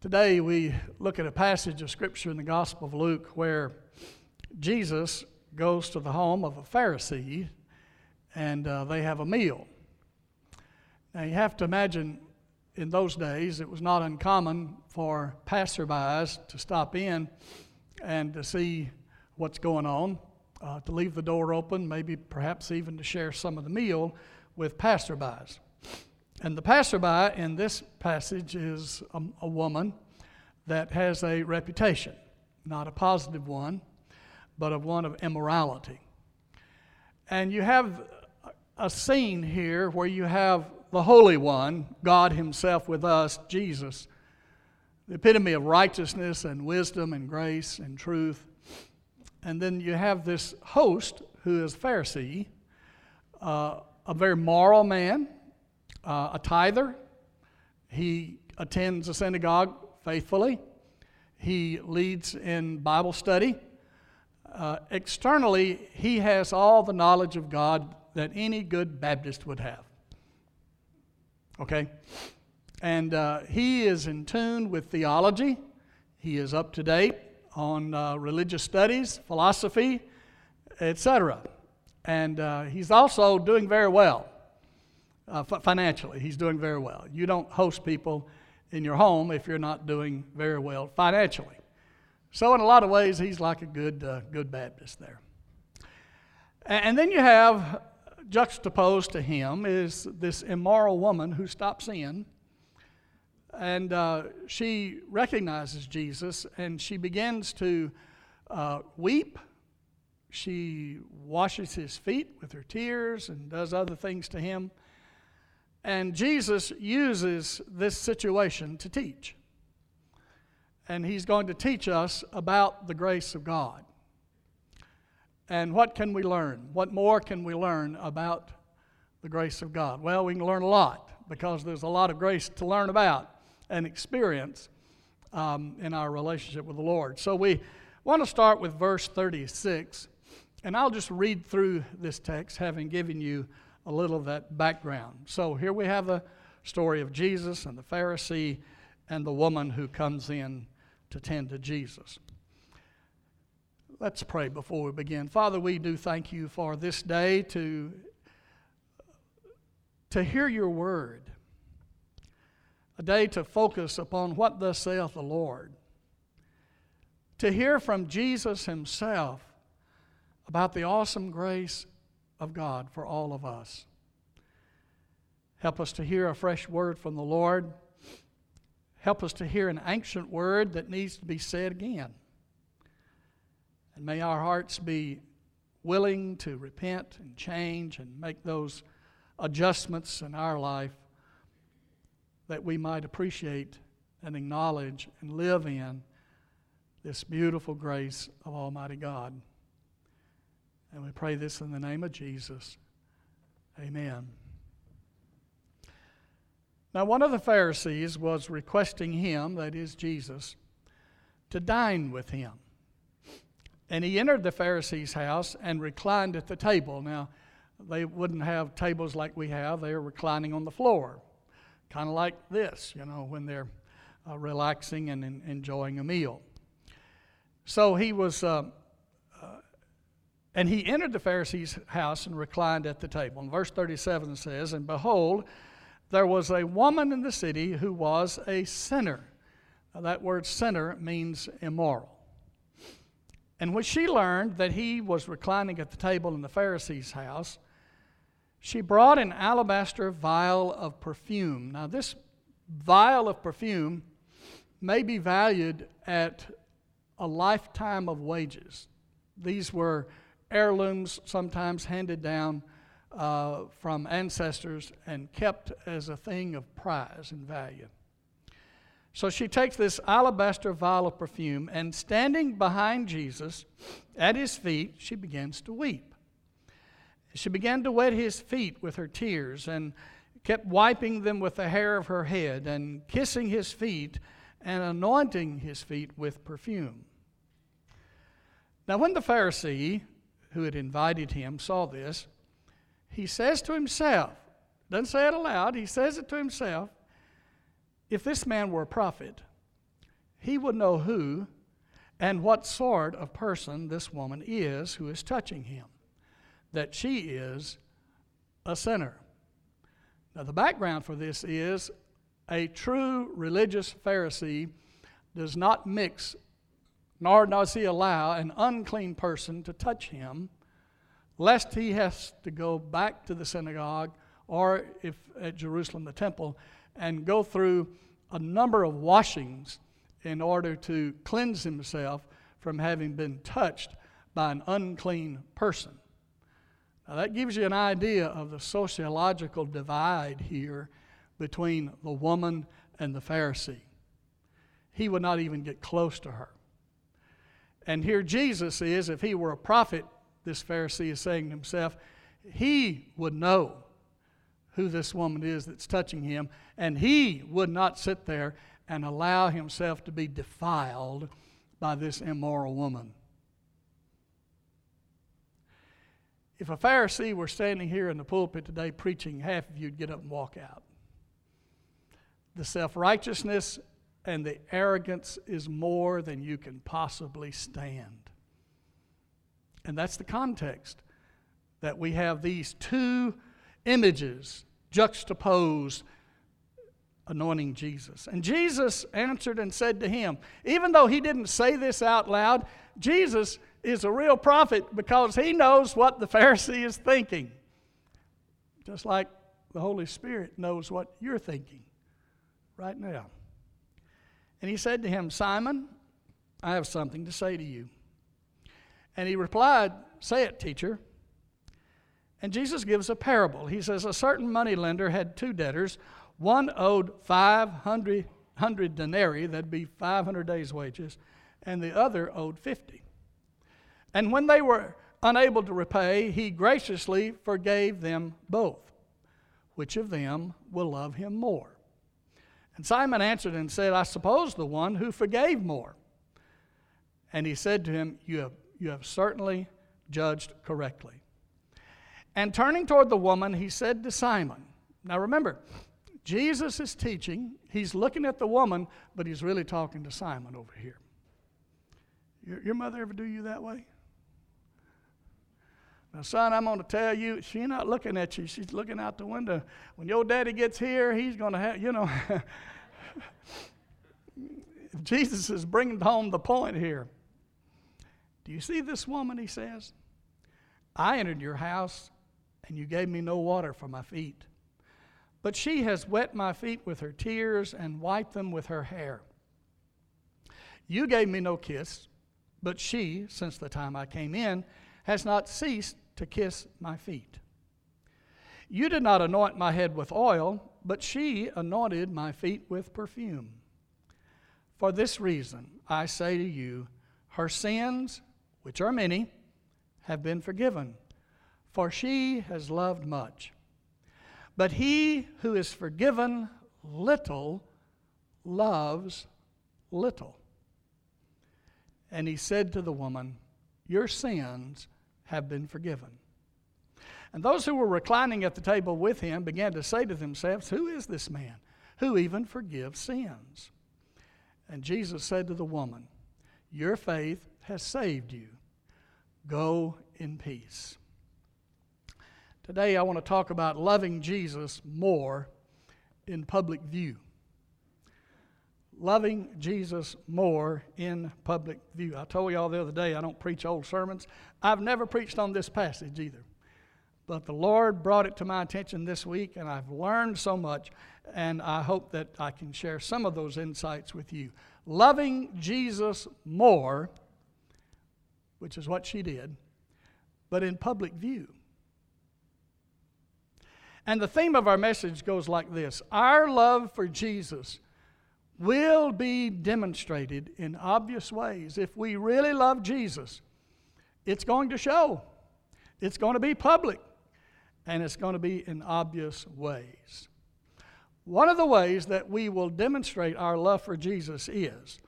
Today we look at a passage of Scripture in the Gospel of Luke where Jesus goes to the home of a Pharisee and uh, they have a meal. Now you have to imagine in those days it was not uncommon for passerbys to stop in and to see what's going on, uh, to leave the door open, maybe perhaps even to share some of the meal with passerbys. And the passerby in this passage is a, a, woman that has a reputation, not a positive one, but of one of immorality. And you have a scene here where you have the Holy One, God Himself with us, Jesus, the epitome of righteousness and wisdom and grace and truth. And then you have this host who is Pharisee, uh, a very moral man uh, a tither. He attends a synagogue faithfully. He leads in Bible study. Uh, externally, he has all the knowledge of God that any good Baptist would have. Okay? And uh, he is in tune with theology. He is up to date on uh, religious studies, philosophy, etc. And uh, he's also doing very well uh, f- financially. He's doing very well. You don't host people in your home if you're not doing very well financially. So, in a lot of ways, he's like a good, uh, good Baptist there. And, and then you have juxtaposed to him is this immoral woman who stops in and uh, she recognizes Jesus and she begins to uh, weep. She washes his feet with her tears and does other things to him. And Jesus uses this situation to teach. And he's going to teach us about the grace of God. And what can we learn? What more can we learn about the grace of God? Well, we can learn a lot because there's a lot of grace to learn about and experience um, in our relationship with the Lord. So we want to start with verse 36. And I'll just read through this text, having given you a little of that background. So here we have the story of Jesus and the Pharisee and the woman who comes in to tend to Jesus. Let's pray before we begin. Father, we do thank you for this day to, to hear your word, a day to focus upon what thus saith the Lord, to hear from Jesus himself about the awesome grace of God for all of us. Help us to hear a fresh word from the Lord. Help us to hear an ancient word that needs to be said again. And may our hearts be willing to repent and change and make those adjustments in our life that we might appreciate and acknowledge and live in this beautiful grace of Almighty God. And we pray this in the name of Jesus. Amen. Now, one of the Pharisees was requesting him, that is Jesus, to dine with him. And he entered the Pharisee's house and reclined at the table. Now, they wouldn't have tables like we have, they are reclining on the floor, kind of like this, you know, when they're uh, relaxing and in, enjoying a meal. So he was uh, and he entered the Pharisee's house and reclined at the table. And verse 37 says, And behold, there was a woman in the city who was a sinner. Now, that word sinner means immoral. And when she learned that he was reclining at the table in the Pharisee's house, she brought an alabaster vial of perfume. Now, this vial of perfume may be valued at a lifetime of wages. These were heirlooms, sometimes handed down uh, from ancestors and kept as a thing of prize and value. So she takes this alabaster vial of perfume and standing behind Jesus at his feet, she begins to weep. She began to wet his feet with her tears and kept wiping them with the hair of her head and kissing his feet and anointing his feet with perfume. Now, when the Pharisee who had invited him saw this, he says to himself, doesn't say it aloud, he says it to himself, if this man were a prophet, he would know who and what sort of person this woman is who is touching him, that she is a sinner. Now, the background for this is a true religious Pharisee does not mix, nor does he allow an unclean person to touch him, lest he has to go back to the synagogue or, if at Jerusalem, the temple, and go through a number of washings in order to cleanse himself from having been touched by an unclean person. Now, that gives you an idea of the sociological divide here between the woman and the Pharisee. He would not even get close to her. And here Jesus is, if he were a prophet, this Pharisee is saying to himself, he would know who this woman is that's touching him, and he would not sit there and allow himself to be defiled by this immoral woman. If a Pharisee were standing here in the pulpit today preaching, half of you'd get up and walk out. The self righteousness and the arrogance is more than you can possibly stand. And that's the context that we have these two images juxtaposed anointing Jesus. And Jesus answered and said to him, even though he didn't say this out loud, Jesus is a real prophet because he knows what the Pharisee is thinking. Just like the Holy Spirit knows what you're thinking right now. And he said to him, Simon, I have something to say to you. And he replied, Say it, teacher. And Jesus gives a parable. He says, A certain moneylender had two debtors. One owed 500 denarii, that'd be 500 days' wages, and the other owed 50. And when they were unable to repay, he graciously forgave them both. Which of them will love him more? And Simon answered and said, I suppose the one who forgave more. And he said to him, You have, you have certainly judged correctly. And turning toward the woman, he said to Simon, Now remember, Jesus is teaching, he's looking at the woman, but he's really talking to Simon over here. Your, your mother ever do you that way? Now, son, I'm going to tell you, she's not looking at you. She's looking out the window. When your daddy gets here, he's going to have, you know. Jesus is bringing home the point here. Do you see this woman? He says, I entered your house and you gave me no water for my feet. But she has wet my feet with her tears and wiped them with her hair. You gave me no kiss, but she, since the time I came in, has not ceased to kiss my feet. You did not anoint my head with oil, but she anointed my feet with perfume. For this reason, I say to you, her sins, which are many, have been forgiven for she has loved much. But he who is forgiven little loves little. And he said to the woman, Your sins have been forgiven. And those who were reclining at the table with him began to say to themselves, Who is this man who even forgives sins? And Jesus said to the woman, Your faith has saved you. Go in peace. Today, I want to talk about loving Jesus more in public view. Loving Jesus more in public view. I told y'all the other day I don't preach old sermons. I've never preached on this passage either. But the Lord brought it to my attention this week, and I've learned so much, and I hope that I can share some of those insights with you. Loving Jesus more, which is what she did, but in public view. And the theme of our message goes like this Our love for Jesus will be demonstrated in obvious ways. If we really love Jesus, it's going to show, it's going to be public, and it's going to be in obvious ways. One of the ways that we will demonstrate our love for Jesus is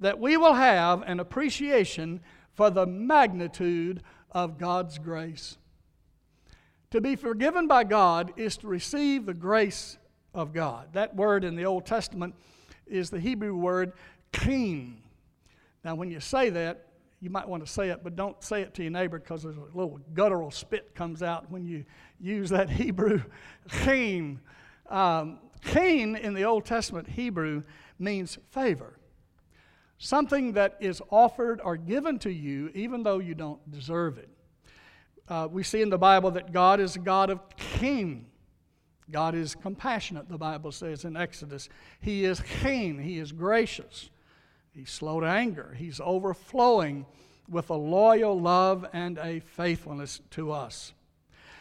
that we will have an appreciation for the magnitude of God's grace. To be forgiven by God is to receive the grace of God. That word in the Old Testament is the Hebrew word chen. Now, when you say that, you might want to say it, but don't say it to your neighbor because there's a little guttural spit comes out when you use that Hebrew chen. Um, chen in the Old Testament Hebrew means favor. Something that is offered or given to you even though you don't deserve it. Uh, we see in the Bible that God is a God of chen. God is compassionate, the Bible says in Exodus. He is chen, He is gracious. He's slow to anger. He's overflowing with a loyal love and a faithfulness to us.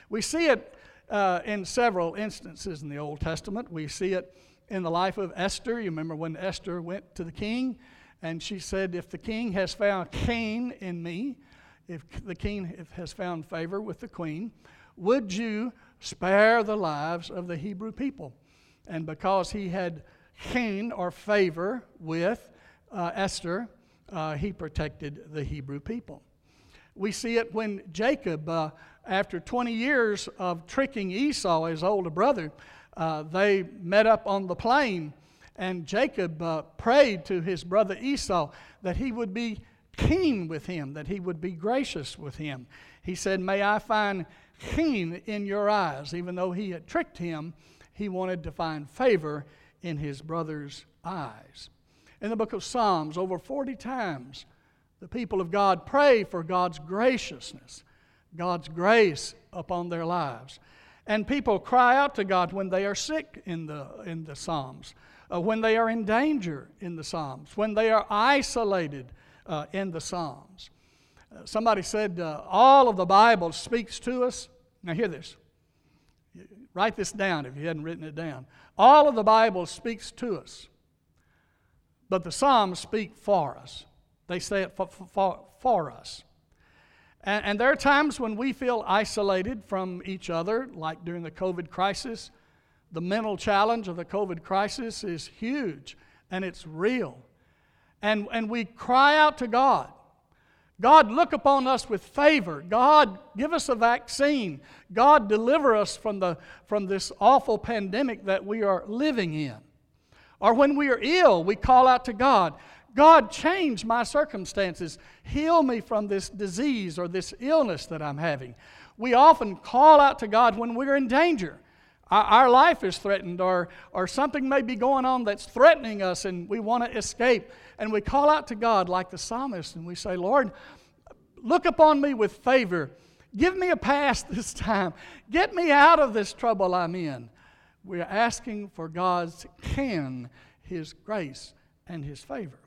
We see it uh, in several instances in the Old Testament. We see it in the life of Esther. You remember when Esther went to the king and she said, If the king has found chen in me, if the king has found favor with the queen, would you spare the lives of the Hebrew people? And because he had chen or favor with uh, Esther, uh, he protected the Hebrew people. We see it when Jacob, uh, after 20 years of tricking Esau, his older brother, uh, they met up on the plain, and Jacob uh, prayed to his brother Esau that he would be chen with him, that he would be gracious with him. He said, May I find chen in your eyes. Even though he had tricked him, he wanted to find favor in his brother's eyes. In the book of Psalms, over 40 times, the people of God pray for God's graciousness, God's grace upon their lives. And people cry out to God when they are sick in the, in the Psalms, uh, when they are in danger in the Psalms, when they are isolated uh, in the Psalms. Uh, somebody said, uh, All of the Bible speaks to us. Now, hear this. Write this down if you hadn't written it down. All of the Bible speaks to us but the Psalms speak for us. They say it for, for, for us. And, and, there are times when we feel isolated from each other, like during the COVID crisis. The mental challenge of the COVID crisis is huge and it's real. And, and we cry out to God God, look upon us with favor. God, give us a vaccine. God, deliver us from, the, from this awful pandemic that we are living in. Or when we are ill, we call out to God God, change my circumstances. Heal me from this disease or this illness that I'm having. We often call out to God when we're in danger. Our, life is threatened, or, or something may be going on that's threatening us, and we want to escape. And we call out to God like the psalmist, and we say, Lord, look upon me with favor. Give me a pass this time. Get me out of this trouble I'm in. We're asking for God's chen, His grace, and His favor.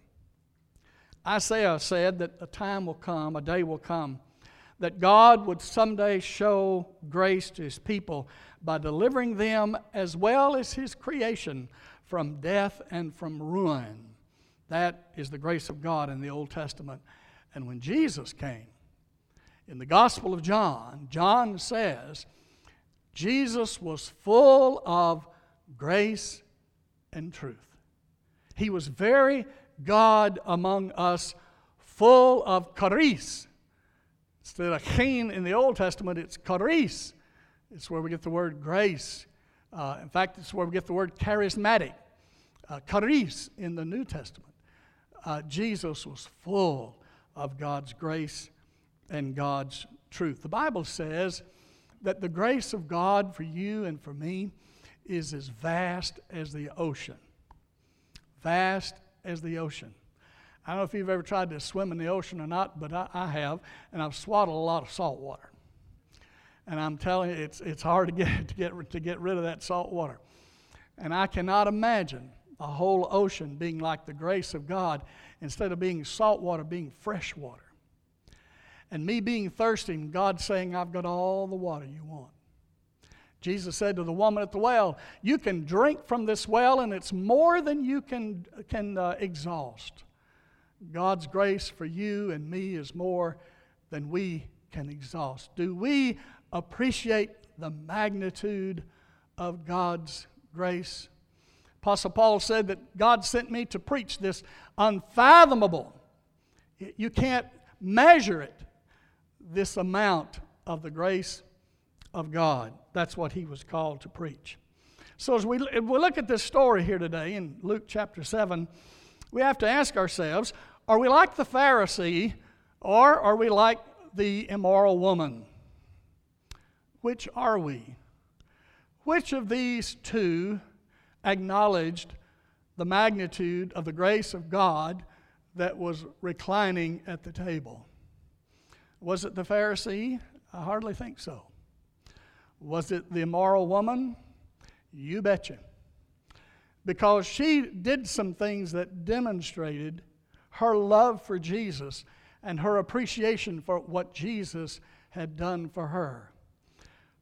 Isaiah said that a time will come, a day will come, that God would someday show grace to His people by delivering them as well as His creation from death and from ruin. That is the grace of God in the Old Testament. And when Jesus came, in the Gospel of John, John says, Jesus was full of grace and truth. He was very God among us, full of charis. Instead of chen in the Old Testament, it's charis. It's where we get the word grace. Uh, in fact, it's where we get the word charismatic. Uh, charis in the New Testament. Uh, Jesus was full of God's grace and God's truth. The Bible says that the grace of God for you and for me is as vast as the ocean. Vast as the ocean. I don't know if you've ever tried to swim in the ocean or not, but I, I have, and I've swallowed a lot of salt water. And I'm telling you, it's, it's hard to get, to, get, to get rid of that salt water. And I cannot imagine a whole ocean being like the grace of God instead of being salt water, being fresh water and me being thirsty, and God saying, I've got all the water you want. Jesus said to the woman at the well, You can drink from this well, and it's more than you can, can uh, exhaust. God's grace for you and me is more than we can exhaust. Do we appreciate the magnitude of God's grace? Apostle Paul said that God sent me to preach this unfathomable. You can't measure it, this amount of the grace of God. That's what he was called to preach. So, as we, we look at this story here today in Luke chapter 7, we have to ask ourselves are we like the Pharisee or are we like the immoral woman? Which are we? Which of these two acknowledged the magnitude of the grace of God that was reclining at the table? Was it the Pharisee? I hardly think so. Was it the immoral woman? You betcha. Because she did some things that demonstrated her love for Jesus and her appreciation for what Jesus had done for her.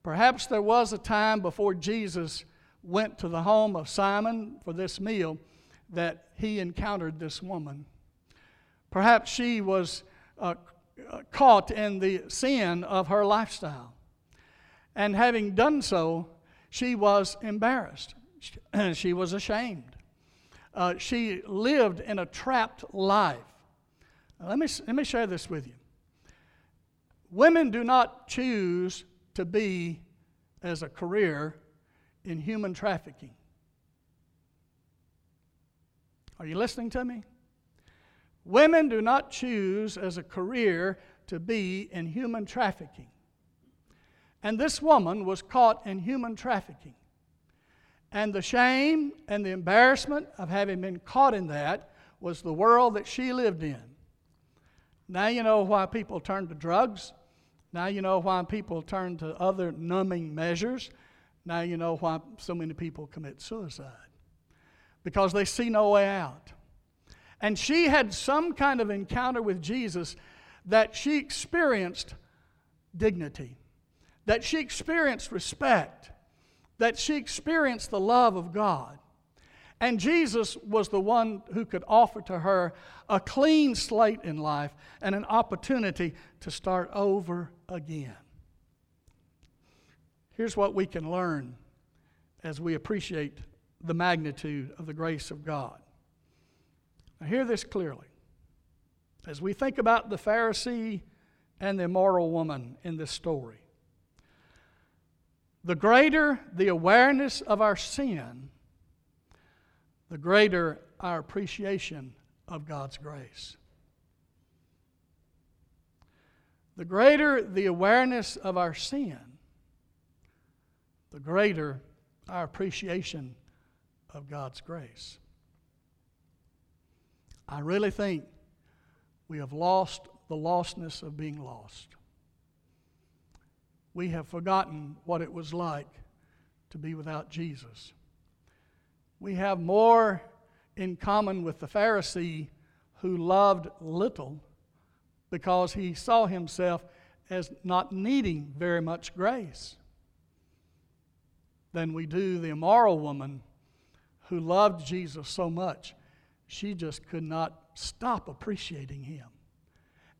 Perhaps there was a time before Jesus went to the home of Simon for this meal that he encountered this woman. Perhaps she was uh, caught in the sin of her lifestyle. And having done so, she was embarrassed. she was ashamed. Uh, she lived in a trapped life. Let, me, let me share this with you. Women do not choose to be as a career in human trafficking. Are you listening to me? Women do not choose as a career to be in human trafficking. And this woman was caught in human trafficking. And the shame and the embarrassment of having been caught in that was the world that she lived in. Now you know why people turn to drugs. Now you know why people turn to other numbing measures. Now you know why so many people commit suicide. Because they see no way out. And she had some kind of encounter with Jesus that she experienced dignity, that she experienced respect, that she experienced the love of God. And Jesus was the one who could offer to her a clean slate in life and an opportunity to start over again. Here's what we can learn as we appreciate the magnitude of the grace of God. Now, hear this clearly. As we think about the Pharisee and the immoral woman in this story, the greater the awareness of our sin, the greater our appreciation of God's grace. The greater the awareness of our sin, the greater our appreciation of God's grace. I really think we have lost the lostness of being lost. We have forgotten what it was like to be without Jesus. We have more in common with the Pharisee who loved little because he saw himself as not needing very much grace than we do the immoral woman who loved Jesus so much she just could not stop appreciating him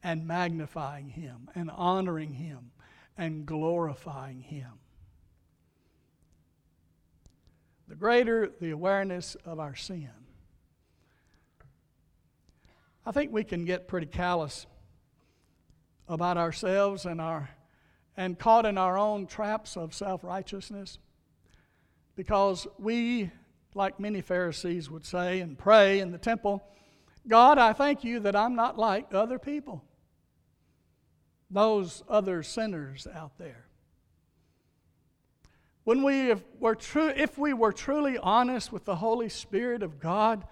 and magnifying him and honoring him and glorifying him. The greater the awareness of our sin, I think we can get pretty callous about ourselves and our and caught in our own traps of self-righteousness because we like many Pharisees would say and pray in the temple, God, I thank you that I'm not like other people, those other sinners out there. When we were true, if we were truly honest with the Holy Spirit of God,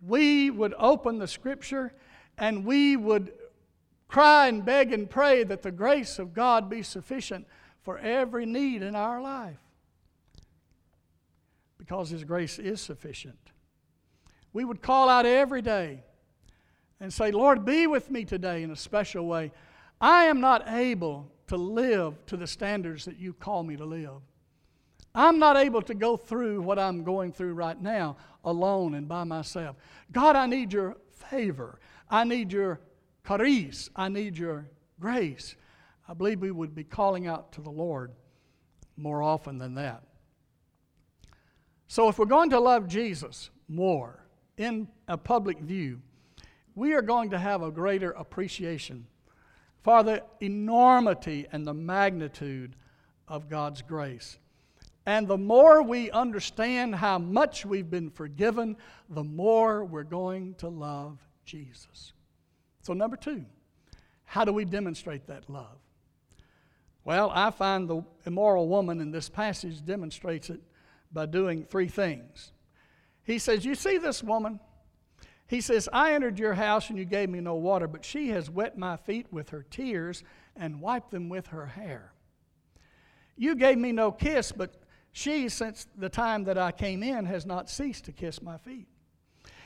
we would open the Scripture and we would cry and beg and pray that the grace of God be sufficient for every need in our life because His grace is sufficient. We would call out every day and say, Lord, be with me today in a special way. I am not able to live to the standards that you call me to live. I'm not able to go through what I'm going through right now alone and by myself. God, I need your favor. I need your charis. I need your grace. I believe we would be calling out to the Lord more often than that. So, if we're going to love Jesus more in a public view, we are going to have a greater appreciation for the enormity and the magnitude of God's grace. And the more we understand how much we've been forgiven, the more we're going to love Jesus. So, number two, how do we demonstrate that love? Well, I find the immoral woman in this passage demonstrates it by doing three things. He says, You see this woman? He says, I entered your house and you gave me no water, but she has wet my feet with her tears and wiped them with her hair. You gave me no kiss, but she, since the time that I came in, has not ceased to kiss my feet.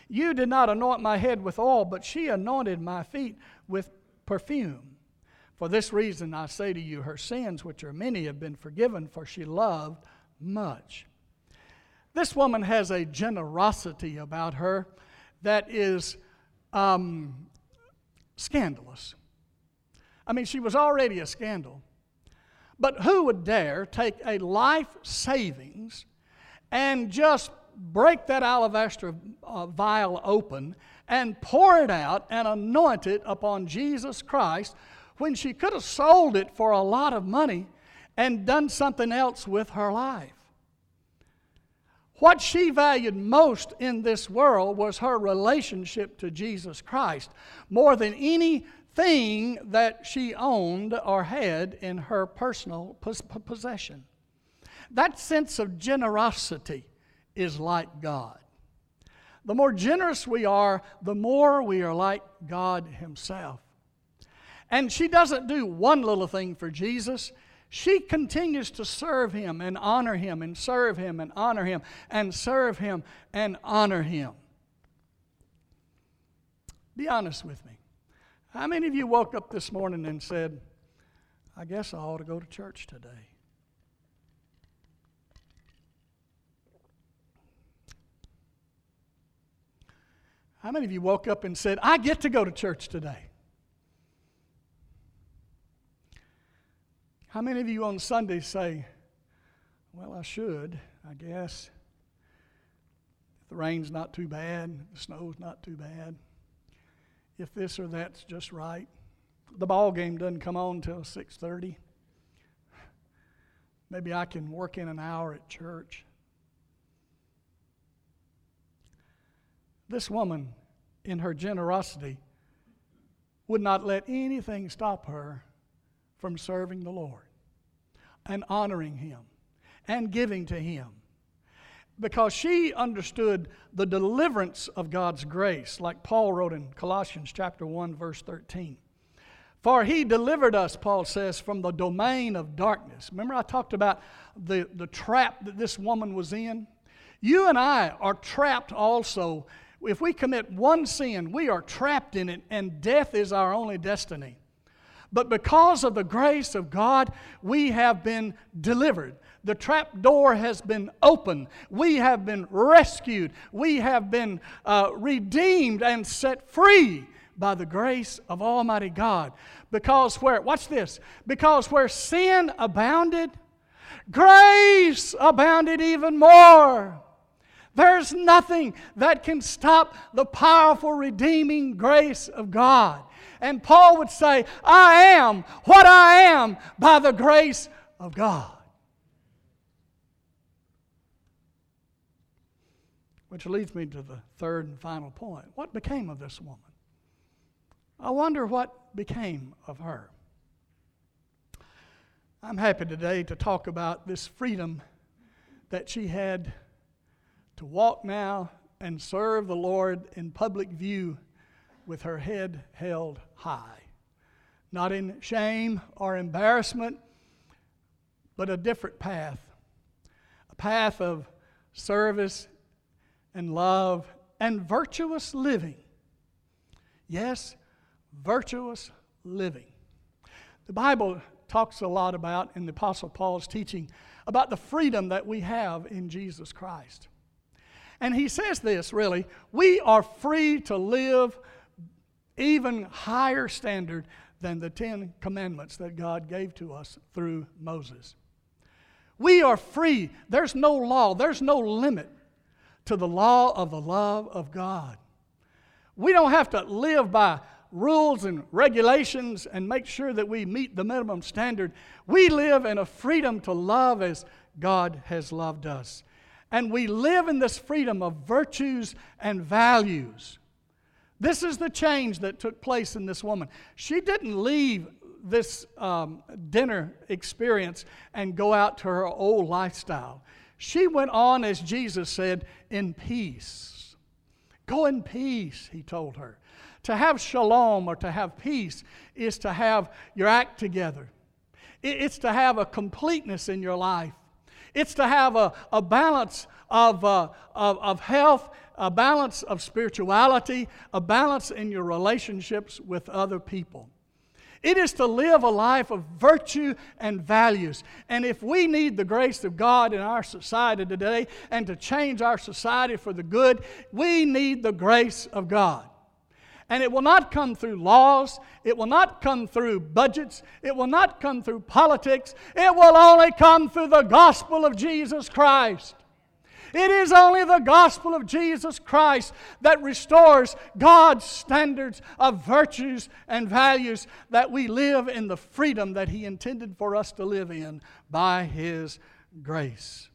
You did not anoint my head with oil, but she anointed my feet with perfume. For this reason I say to you, her sins, which are many, have been forgiven, for she loved much. This woman has a generosity about her that is um, scandalous. I mean, she was already a scandal. But who would dare take a life savings and just break that alabaster uh, vial open and pour it out and anoint it upon Jesus Christ when she could have sold it for a lot of money and done something else with her life? What she valued most in this world was her relationship to Jesus Christ more than anything that she owned or had in her personal possession. That sense of generosity is like God. The more generous we are, the more we are like God Himself. And she doesn't do one little thing for Jesus, she continues to serve him and honor him and serve him and honor him and serve him and honor him. Be honest with me. How many of you woke up this morning and said, I guess I ought to go to church today? How many of you woke up and said, I get to go to church today? How many of you on Sunday say, Well, I should, I guess? The rain's not too bad, the snow's not too bad, if this or that's just right. The ball game doesn't come on until 6:30. Maybe I can work in an hour at church. This woman, in her generosity, would not let anything stop her from serving the Lord and honoring Him and giving to Him. Because she understood the deliverance of God's grace, like Paul wrote in Colossians chapter 1, verse 13. For he delivered us, Paul says, from the domain of darkness. Remember, I talked about the, the trap that this woman was in? You and I are trapped also. If we commit one sin, we are trapped in it, and death is our only destiny. But because of the grace of God, we have been delivered. The trap door has been opened. We have been rescued. We have been uh, redeemed and set free by the grace of Almighty God. Because where, watch this, because where sin abounded, grace abounded even more. There's nothing that can stop the powerful redeeming grace of God. And Paul would say, I am what I am by the grace of God. Which leads me to the third and final point. What became of this woman? I wonder what became of her. I'm happy today to talk about this freedom that she had to walk now and serve the Lord in public view with her head held high. Not in shame or embarrassment, but a different path. A path of service and love and virtuous living. Yes, virtuous living. The Bible talks a lot about, in the Apostle Paul's teaching, about the freedom that we have in Jesus Christ. And he says this really we are free to live even higher standard than the Ten Commandments that God gave to us through Moses. We are free. There's no law, there's no limit to the law of the love of God. We don't have to live by rules and regulations and make sure that we meet the minimum standard. We live in a freedom to love as God has loved us. And we live in this freedom of virtues and values. This is the change that took place in this woman. She didn't leave this um, dinner experience and go out to her old lifestyle. She went on, as Jesus said, in peace. Go in peace, he told her. To have shalom or to have peace is to have your act together, it's to have a completeness in your life, it's to have a, a balance of, uh, of, of health, a balance of spirituality, a balance in your relationships with other people. It is to live a life of virtue and values. And if we need the grace of God in our society today and to change our society for the good, we need the grace of God. And it will not come through laws. It will not come through budgets. It will not come through politics. It will only come through the gospel of Jesus Christ. It is only the gospel of Jesus Christ that restores God's standards of virtues and values that we live in the freedom that He intended for us to live in by His grace.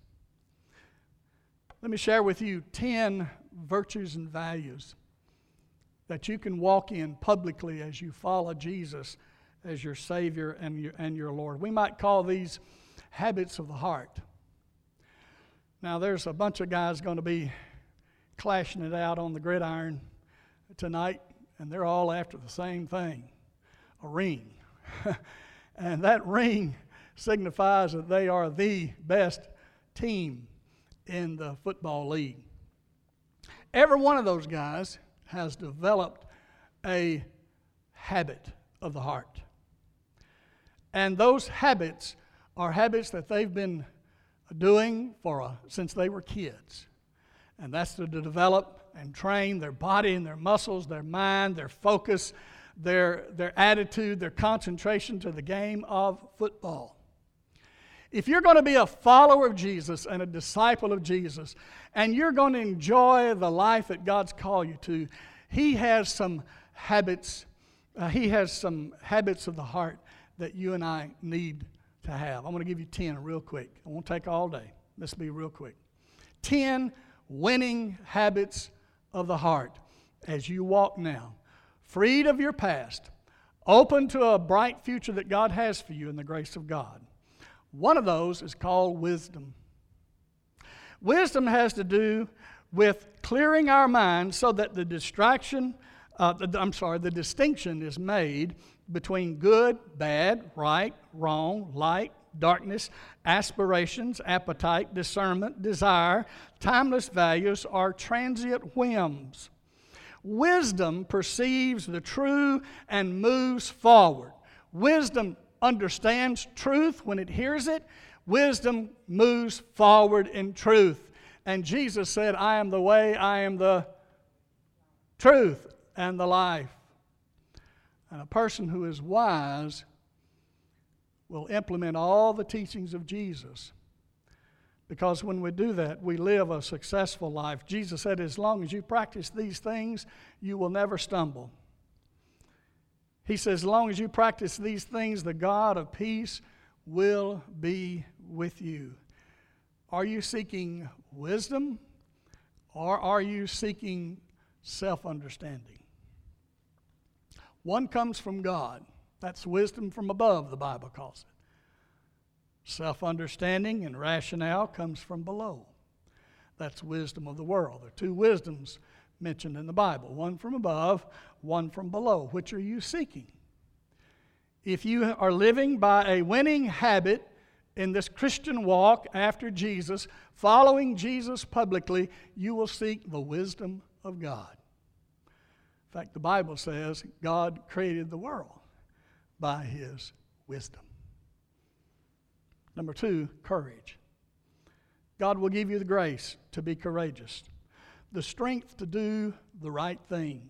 Let me share with you 10 virtues and values that you can walk in publicly as you follow Jesus as your Savior and your, and your Lord. We might call these habits of the heart. Now, there's a bunch of guys going to be clashing it out on the gridiron tonight, and they're all after the same thing a ring. and that ring signifies that they are the best team in the football league. Every one of those guys has developed a habit of the heart. And those habits are habits that they've been doing for a, since they were kids. And that's to develop and train their body and their muscles, their mind, their focus, their, their attitude, their concentration to the game of football. If you're going to be a follower of Jesus and a disciple of Jesus, and you're going to enjoy the life that God's called you to, He has some habits. Uh, he has some habits of the heart that you and I need to have. I'm going to give you 10 real quick. I won't take all day. Let's be real quick. 10 winning habits of the heart as you walk now, freed of your past, open to a bright future that God has for you in the grace of God. One of those is called wisdom. Wisdom has to do with clearing our minds so that the distraction, uh, I'm sorry, the distinction is made between good, bad, right, wrong, light, darkness, aspirations, appetite, discernment, desire, timeless values, or transient whims. Wisdom perceives the true and moves forward. Wisdom understands truth when it hears it. Wisdom moves forward in truth. And Jesus said, I am the way, I am the truth, and the life. And a person who is wise will implement all the teachings of Jesus. Because when we do that, we live a successful life. Jesus said, as long as you practice these things, you will never stumble. He says, as long as you practice these things, the God of peace will be with you. Are you seeking wisdom or are you seeking self understanding? One comes from God. That's wisdom from above, the Bible calls it. Self understanding and rationale comes from below. That's wisdom of the world. There are two wisdoms mentioned in the Bible one from above, one from below. Which are you seeking? If you are living by a winning habit in this Christian walk after Jesus, following Jesus publicly, you will seek the wisdom of God. In fact, the Bible says God created the world by his wisdom. Number two, courage. God will give you the grace to be courageous, the strength to do the right thing.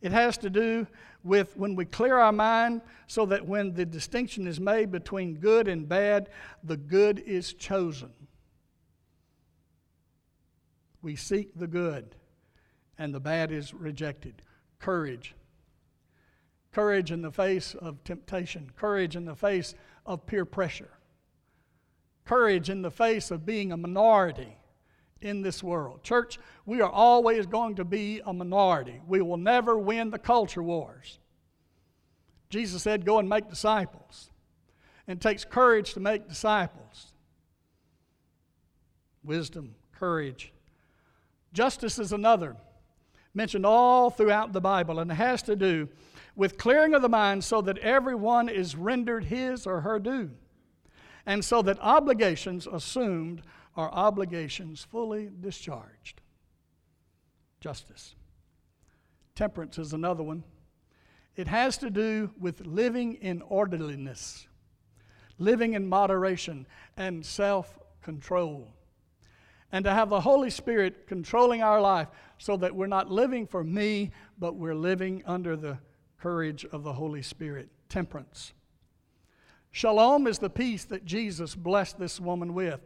It has to do with when we clear our mind so that when the distinction is made between good and bad, the good is chosen. We seek the good and the bad is rejected. Courage. Courage in the face of temptation, courage in the face of peer pressure, courage in the face of being a minority in this world. Church, we are always going to be a minority. We will never win the culture wars. Jesus said, Go and make disciples. And it takes courage to make disciples. Wisdom, courage. Justice is another, mentioned all throughout the Bible, and has to do with clearing of the mind so that everyone is rendered his or her due, and so that obligations assumed are obligations fully discharged. Justice. Temperance is another one. It has to do with living in orderliness, living in moderation, and self control. And to have the Holy Spirit controlling our life so that we're not living for me, but we're living under the courage of the Holy Spirit. Temperance. Shalom is the peace that Jesus blessed this woman with.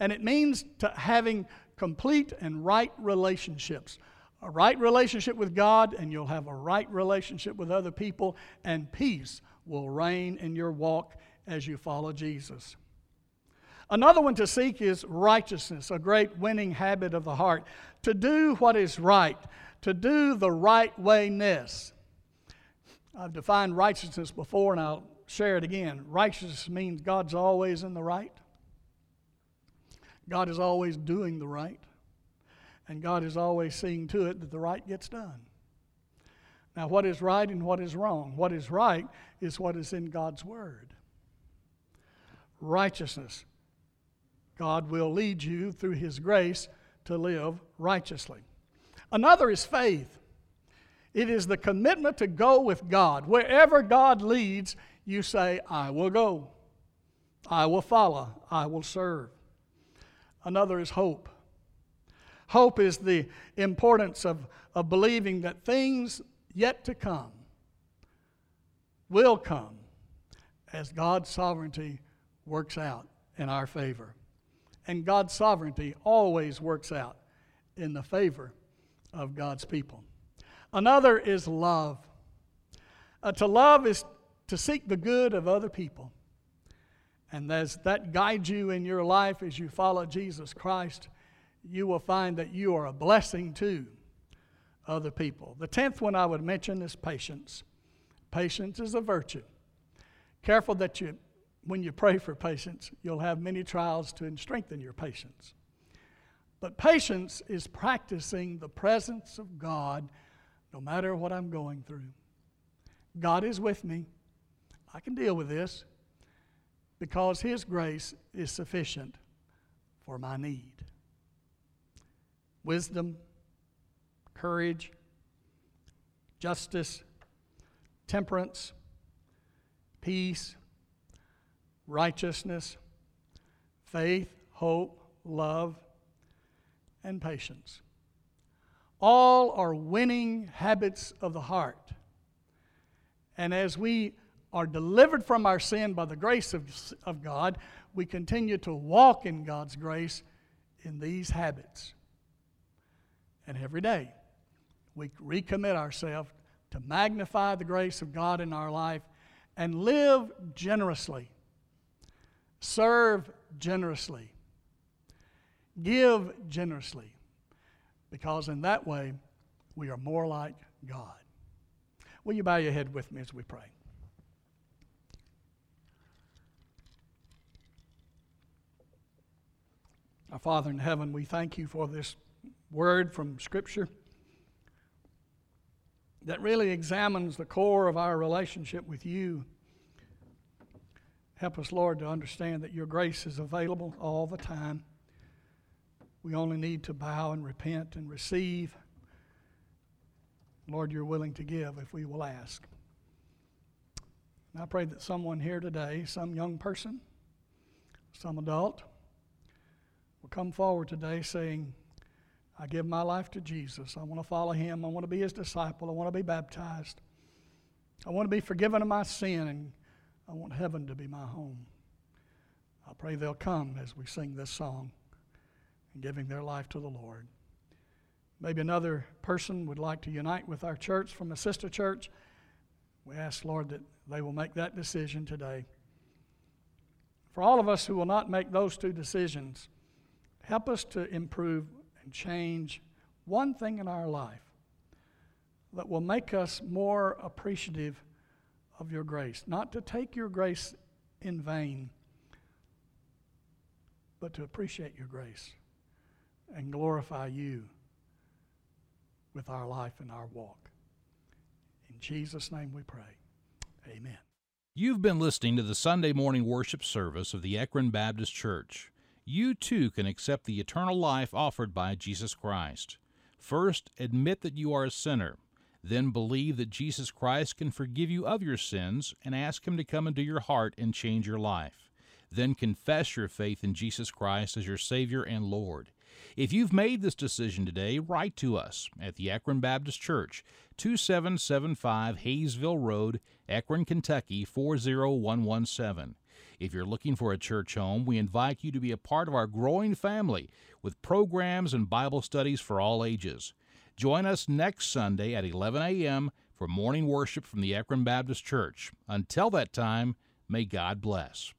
And it means to having complete and right relationships. A right relationship with God, and you'll have a right relationship with other people, and peace will reign in your walk as you follow Jesus. Another one to seek is righteousness, a great winning habit of the heart. To do what is right, to do the right wayness. I've defined righteousness before and I'll share it again. Righteousness means God's always in the right. God is always doing the right, and God is always seeing to it that the right gets done. Now, what is right and what is wrong? What is right is what is in God's Word. Righteousness. God will lead you through His grace to live righteously. Another is faith. It is the commitment to go with God. Wherever God leads, you say, I will go, I will follow, I will serve. Another is hope. Hope is the importance of, of believing that things yet to come will come as God's sovereignty works out in our favor. And God's sovereignty always works out in the favor of God's people. Another is love. Uh, to love is to seek the good of other people. And as that guides you in your life as you follow Jesus Christ, you will find that you are a blessing to other people. The tenth one I would mention is patience. Patience is a virtue. Careful that you, when you pray for patience, you'll have many trials to strengthen your patience. But patience is practicing the presence of God no matter what I'm going through. God is with me. I can deal with this because His grace is sufficient for my need. Wisdom, courage, justice, temperance, peace, righteousness, faith, hope, love, and patience. All are winning habits of the heart. And as we are delivered from our sin by the grace of, of God, we continue to walk in God's grace in these habits. And every day, we recommit ourselves to magnify the grace of God in our life and live generously, serve generously, give generously, because in that way, we are more like God. Will you bow your head with me as we pray? Our Father in heaven, we thank you for this word from Scripture that really examines the core of our relationship with you. Help us, Lord, to understand that your grace is available all the time. We only need to bow and repent and receive. Lord, you're willing to give if we will ask. And I pray that someone here today, some young person, some adult, will come forward today saying, I give my life to Jesus. I want to follow him. I want to be his disciple. I want to be baptized. I want to be forgiven of my sin, and I want heaven to be my home. I pray they'll come as we sing this song and giving their life to the Lord. maybe another person would like to unite with our church from a sister church, we ask, Lord, that they will make that decision today. For all of us who will not make those two decisions, help us to improve and change one thing in our life that will make us more appreciative of your grace. Not to take your grace in vain, but to appreciate your grace and glorify you with our life and our walk. In Jesus' name we pray. Amen. You've been listening to the Sunday morning worship service of the Ekron Baptist Church. You too can accept the eternal life offered by Jesus Christ. First, admit that you are a sinner. Then believe that Jesus Christ can forgive you of your sins and ask Him to come into your heart and change your life. Then confess your faith in Jesus Christ as your Savior and Lord. If you've made this decision today, write to us at the Ekron Baptist Church, 2775 Hayesville Road, Ekron, Kentucky 40117. If you're looking for a church home, we invite you to be a part of our growing family with programs and Bible studies for all ages. Join us next Sunday at 11 a.m. for morning worship from the Ekron Baptist Church. Until that time, may God bless.